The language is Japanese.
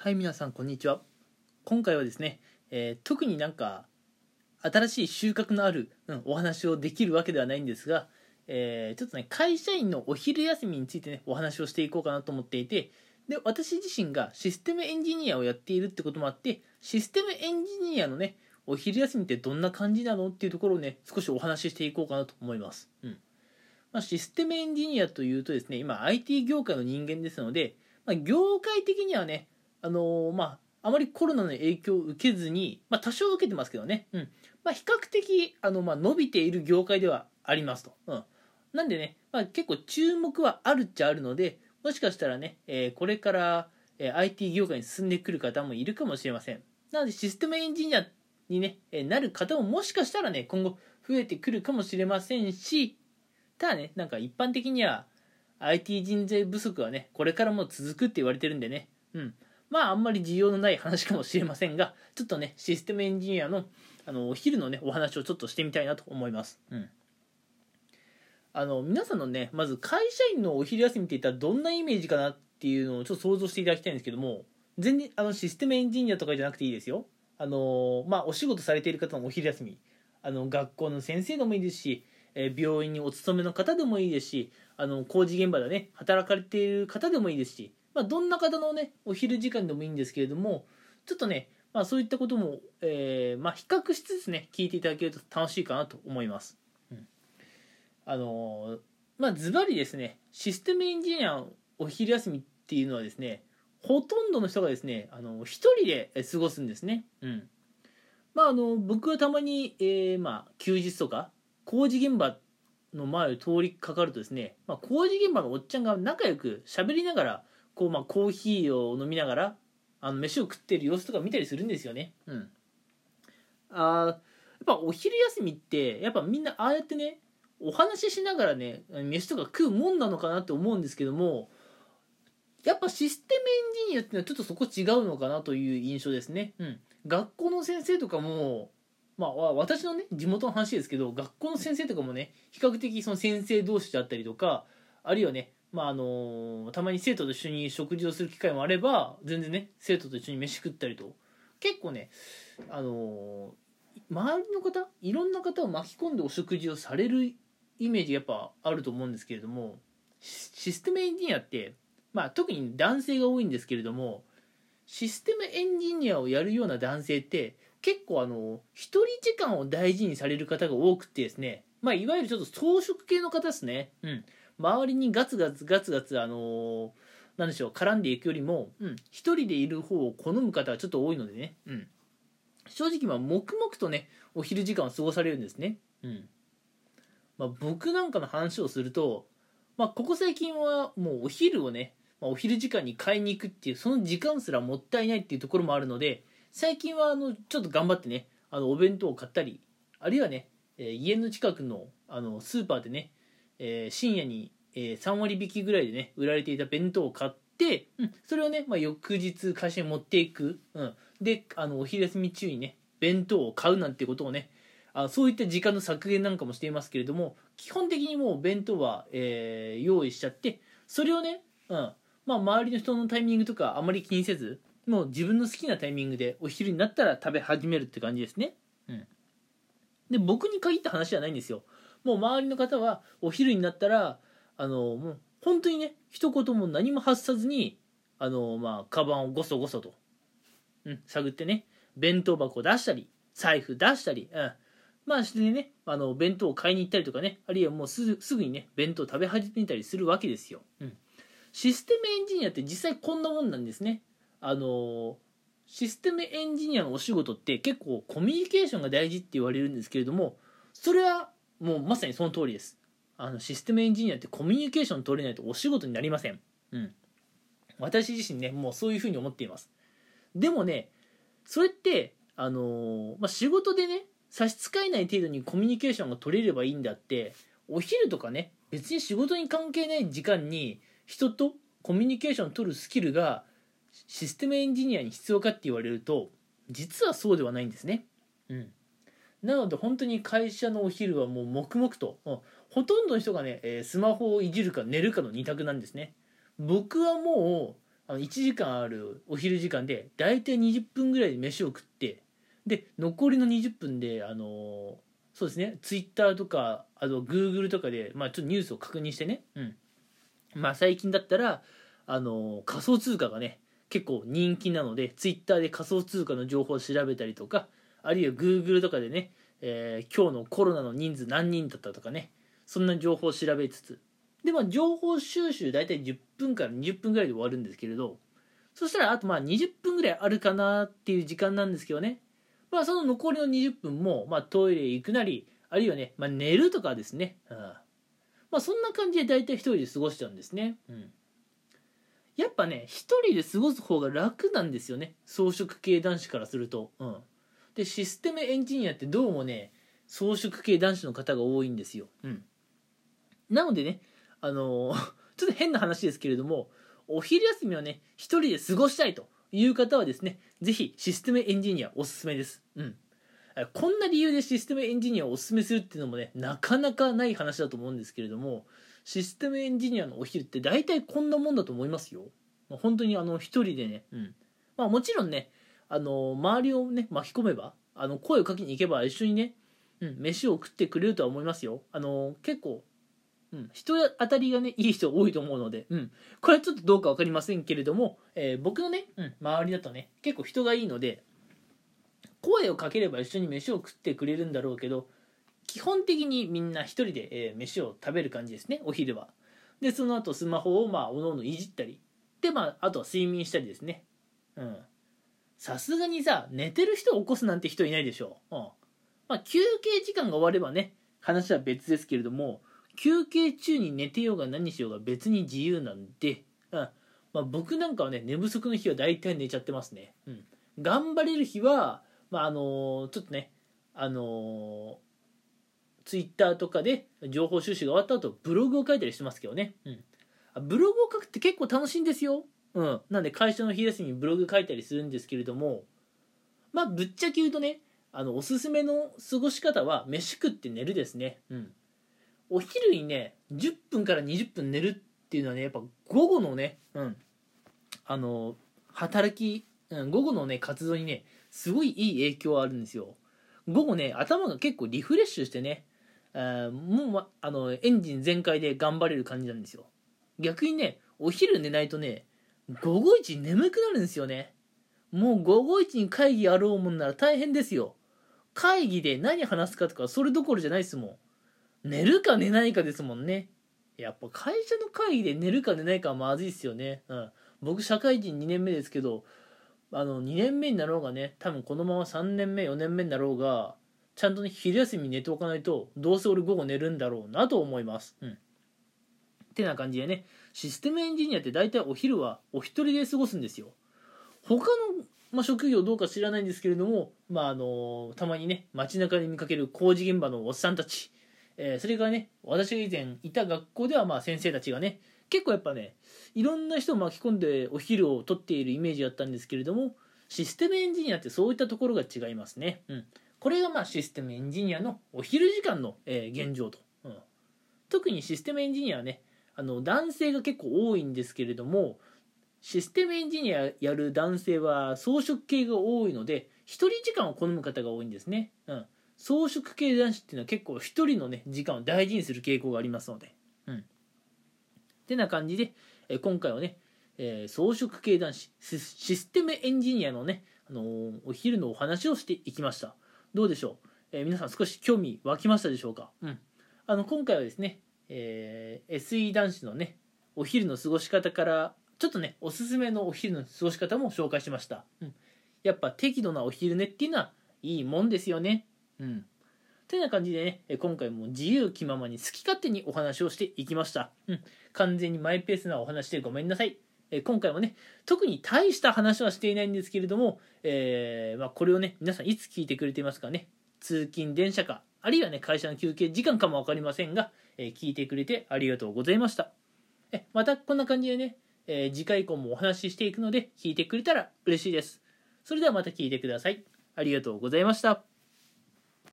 はい皆さんこんにちは。今回はですね、えー特になんか新しい収穫のある、うん、お話をできるわけではないんですが、えーちょっとね会社員のお昼休みについてねお話をしていこうかなと思っていてで私自身がシステムエンジニアをやっているってこともあってシステムエンジニアのねお昼休みってどんな感じなのっていうところをね少しお話ししていこうかなと思います、うん。まあ、システムエンジニアというとですね今 IT 業界の人間ですので、まあ、業界的にはねあのーまああまりコロナの影響を受けずに、まあ、多少受けてますけどね、うん。まあ、比較的あの、まあ、伸びている業界ではありますと、うん、なんでね、まあ、結構注目はあるっちゃあるのでもしかしたらね、えーこれから、えー IT 業界に進んでくる方もいるかもしれません。なのでシステムエンジニアに、ね、えーなる方ももしかしたらね今後増えてくるかもしれませんしただねなんか一般的には IT 人材不足はねこれからも続くって言われてるんでね。うん。まああんまり需要のない話かもしれませんが ちょっとねシステムエンジニアのあのお昼のねお話をちょっとしてみたいなと思います。うん。あの皆さんのねまず会社員のお昼休みって言ったらどんなイメージかなっていうのをちょっと想像していただきたいんですけども全然あのシステムエンジニアとかじゃなくていいですよ。あのまあお仕事されている方のお昼休み。あの学校の先生でもいいですし、えー病院にお勤めの方でもいいですしあの工事現場でね働かれている方でもいいですし、まあ、どんな方のねお昼時間でもいいんですけれどもちょっとね、まあ、そういったことも、えーまあ、比較しつつね聞いていただけると楽しいかなと思います。うんあのーまあズバリですねシステムエンジニアのお昼休みっていうのはですねほとんどの人がですねあの一人でえ過ごすんですね。うんまあ、あの僕はたまに、えーまあ、休日とか工事現場の前を通りかかるとですね、まあ、工事現場のおっちゃんが仲良く喋りながらこう、まあ、コーヒーを飲みながらあの飯を食ってる様子とか見たりするんですよね。うん、あーやっぱお昼休みってやっぱみんなああやってねお話ししながらね飯とか食うもんなのかなって思うんですけどもやっぱシステムエンジニアっていうのはちょっとそこ違うのかなという印象ですね。うん、学校の先生とかもまあわ私のね地元の話ですけど学校の先生とかもね比較的その先生同士であったりとかあるいはねまああのたまに生徒と一緒に食事をする機会もあれば全然ね生徒と一緒に飯食ったりと。結構ねあの周りの方いろんな方を巻き込んでお食事をされるイメージやっぱあると思うんですけれどもシステムエンジニアって、まあ、特に男性が多いんですけれどもシステムエンジニアをやるような男性って結構あの一人時間を大事にされる方が多くてですね、まあ、いわゆるちょっと装飾系の方ですね、うん、周りにガツガツガツガツあのーなんでしょう絡んでいくよりも、うん、一人でいる方を好む方はちょっと多いのでね、うん、正直まあ黙々とねお昼時間を過ごされるんですね、うん。まあ、僕なんかの話をすると、まあ、ここ最近はもうお昼をね、まあ、お昼時間に買いに行くっていうその時間すらもったいないっていうところもあるので最近はあのちょっと頑張ってねあのお弁当を買ったりあるいはね、えー家の近くのあのスーパーでね、えー深夜に、えー3割引きぐらいでね売られていた弁当を買って、うん、それをね、まあ、翌日会社に持っていく、うん、であのお昼休み中にね弁当を買うなんてことをねあそういった時間の削減なんかもしていますけれども基本的にもう弁当は、えー用意しちゃってそれをね、うんまあ、周りの人のタイミングとかあまり気にせずもう自分の好きなタイミングでお昼になったら食べ始めるって感じですね。うん、で僕に限った話じゃないんですよ。もう周りの方はお昼になったらあのもう本当にね一言も何も発さずにあのまあカバンをごそごそと、うん、探ってね弁当箱を出したり財布出したり、うん、まあしてねあの弁当を買いに行ったりとかねあるいはもうすぐすぐにね弁当を食べ始めたりするわけですよ、うん、システムエンジニアって実際こんなもんなんですね。あのシステムエンジニアのお仕事って結構コミュニケーションが大事って言われるんですけれどもそれはもうまさにその通りです。あのシステムエンジニアってコミュニケーション取れないとお仕事になりません。うん。私自身ねもうそういうふうに思っています。でもねそれってあのーまあ、仕事でね差し支えない程度にコミュニケーションが取れればいいんだってお昼とかね別に仕事に関係ない時間に人とコミュニケーションを取るスキルがシステムエンジニアに必要かって言われると実はそうではないんですね。うん、なので本当に会社のお昼はもう黙々とほとんどの人がね、えスマホをいじるか寝るかの二択なんですね。僕はもうあの1時間あるお昼時間で大体20分ぐらいで飯を食ってで残りの20分であのそうですねツイッターとかあとグーグルとかで、まあ、ちょっとニュースを確認してね、うんまあ、最近だったらあの仮想通貨がね結構人気なのでツイッターで仮想通貨の情報を調べたりとかあるいはグーグルとかでね、えー、今日のコロナの人数何人だったとかねそんな情報を調べつつ。でまあ情報収集大体10分から20分ぐらいで終わるんですけれどそしたらあとまあ20分ぐらいあるかなっていう時間なんですけどね。まあその残りの20分も、まあ、トイレ行くなりあるいはね、まあ、寝るとかですね、うん、まあそんな感じで大体一人で過ごしちゃうんですね、うん、やっぱね一人で過ごす方が楽なんですよね。装飾系男子からすると、うん、でシステムエンジニアってどうもね装飾系男子の方が多いんですよ、うん、なのでねあのー、ちょっと変な話ですけれどもお昼休みはね一人で過ごしたいという方はですねぜひシステムエンジニアおすすめです。うん。こんな理由でシステムエンジニアをおすすめするっていうのもねなかなかない話だと思うんですけれどもシステムエンジニアのお昼って大体こんなもんだと思いますよ、まあ、本当にあの一人でね、うん。まあ、もちろんねあの周りをね巻き込めばあの声をかけに行けば一緒にね、うん、飯を食ってくれるとは思いますよ。あの結構うん、人当たりがねいい人多いと思うので、うん、これはちょっとどうか分かりませんけれども、えー、僕のね、うん、周りだとね結構人がいいので声をかければ一緒に飯を食ってくれるんだろうけど基本的にみんな一人で、えー、飯を食べる感じですねお昼は。でその後スマホをまあおのおのいじったりでまああとは睡眠したりですね。うん。さすがにさ寝てる人を起こすなんて人いないでしょ。う、うん。まあ、休憩時間が終わればね話は別ですけれども休憩中に寝てようが何しようが別に自由なんで、うん。まあ、僕なんかはね寝不足の日は大体寝ちゃってますね、うん、頑張れる日は、まああのー、ちょっとねあのツイッターとかで情報収集が終わった後ブログを書いたりしてますけどね、うん、ブログを書くって結構楽しいんですよ、うん、なんで会社の日休みにブログ書いたりするんですけれどもまあぶっちゃけ言うとねあのおすすめの過ごし方は飯食って寝るですね、うん、お昼にね10分から20分寝るっていうのはねやっぱ午後のねうん。あの働き、うん、午後のね活動にねすごいいい影響あるんですよ。午後ね頭が結構リフレッシュしてねあもう、あのエンジン全開で頑張れる感じなんですよ。逆にねお昼寝ないとね午後一眠くなるんですよね。もう午後一に会議やろうもんなら大変ですよ。会議で何話すかとかそれどころじゃないですもん。寝るか寝ないかですもんね。やっぱ会社の会議で寝るか寝ないかはまずいっすよね。うん。僕社会人2年目ですけどあの2年目になろうがね多分このまま3年目4年目になろうがちゃんとね昼休み寝ておかないとどうせ俺午後寝るんだろうなと思います。うん。ってな感じでね。システムエンジニアって大体お昼はお一人で過ごすんですよ。他の、まあ、職業どうか知らないんですけれどもまああのたまにね街中で見かける工事現場のおっさんたち。えー、それからね私が以前いた学校ではまあ先生たちがね結構やっぱねいろんな人を巻き込んでお昼をとっているイメージだったんですけれどもシステムエンジニアってそういったところが違いますね、うん、これがまあシステムエンジニアのお昼時間の、えー、現状と、うん、特にシステムエンジニアはねあの男性が結構多いんですけれどもシステムエンジニアやる男性は装飾系が多いので1人時間を好む方が多いんですね、うん。装飾系男子っていうのは結構一人のね時間を大事にする傾向がありますので。うん。てな感じで、え今回はね、えー、装飾系男子システムエンジニアのね、あのー、お昼のお話をしていきました。どうでしょう、えー、皆さん少し興味湧きましたでしょうか？うん。あの今回はですね、え SE 男子のねお昼の過ごし方からちょっとねおすすめのお昼の過ごし方も紹介しました、うん、やっぱ適度なお昼寝っていうのはいいもんですよねうん。てな感じでね、今回も自由気ままに好き勝手にお話をしていきました。うん。完全にマイペースなお話でごめんなさい。今回もね、特に大した話はしていないんですけれども、えー、まあ、これをね、皆さんいつ聞いてくれていますかね。通勤電車か、あるいはね、会社の休憩時間かも分かりませんが、えー、聞いてくれてありがとうございました。えまたこんな感じでね、えー、次回以降もお話ししていくので、聞いてくれたら嬉しいです。それではまた聞いてください。ありがとうございました。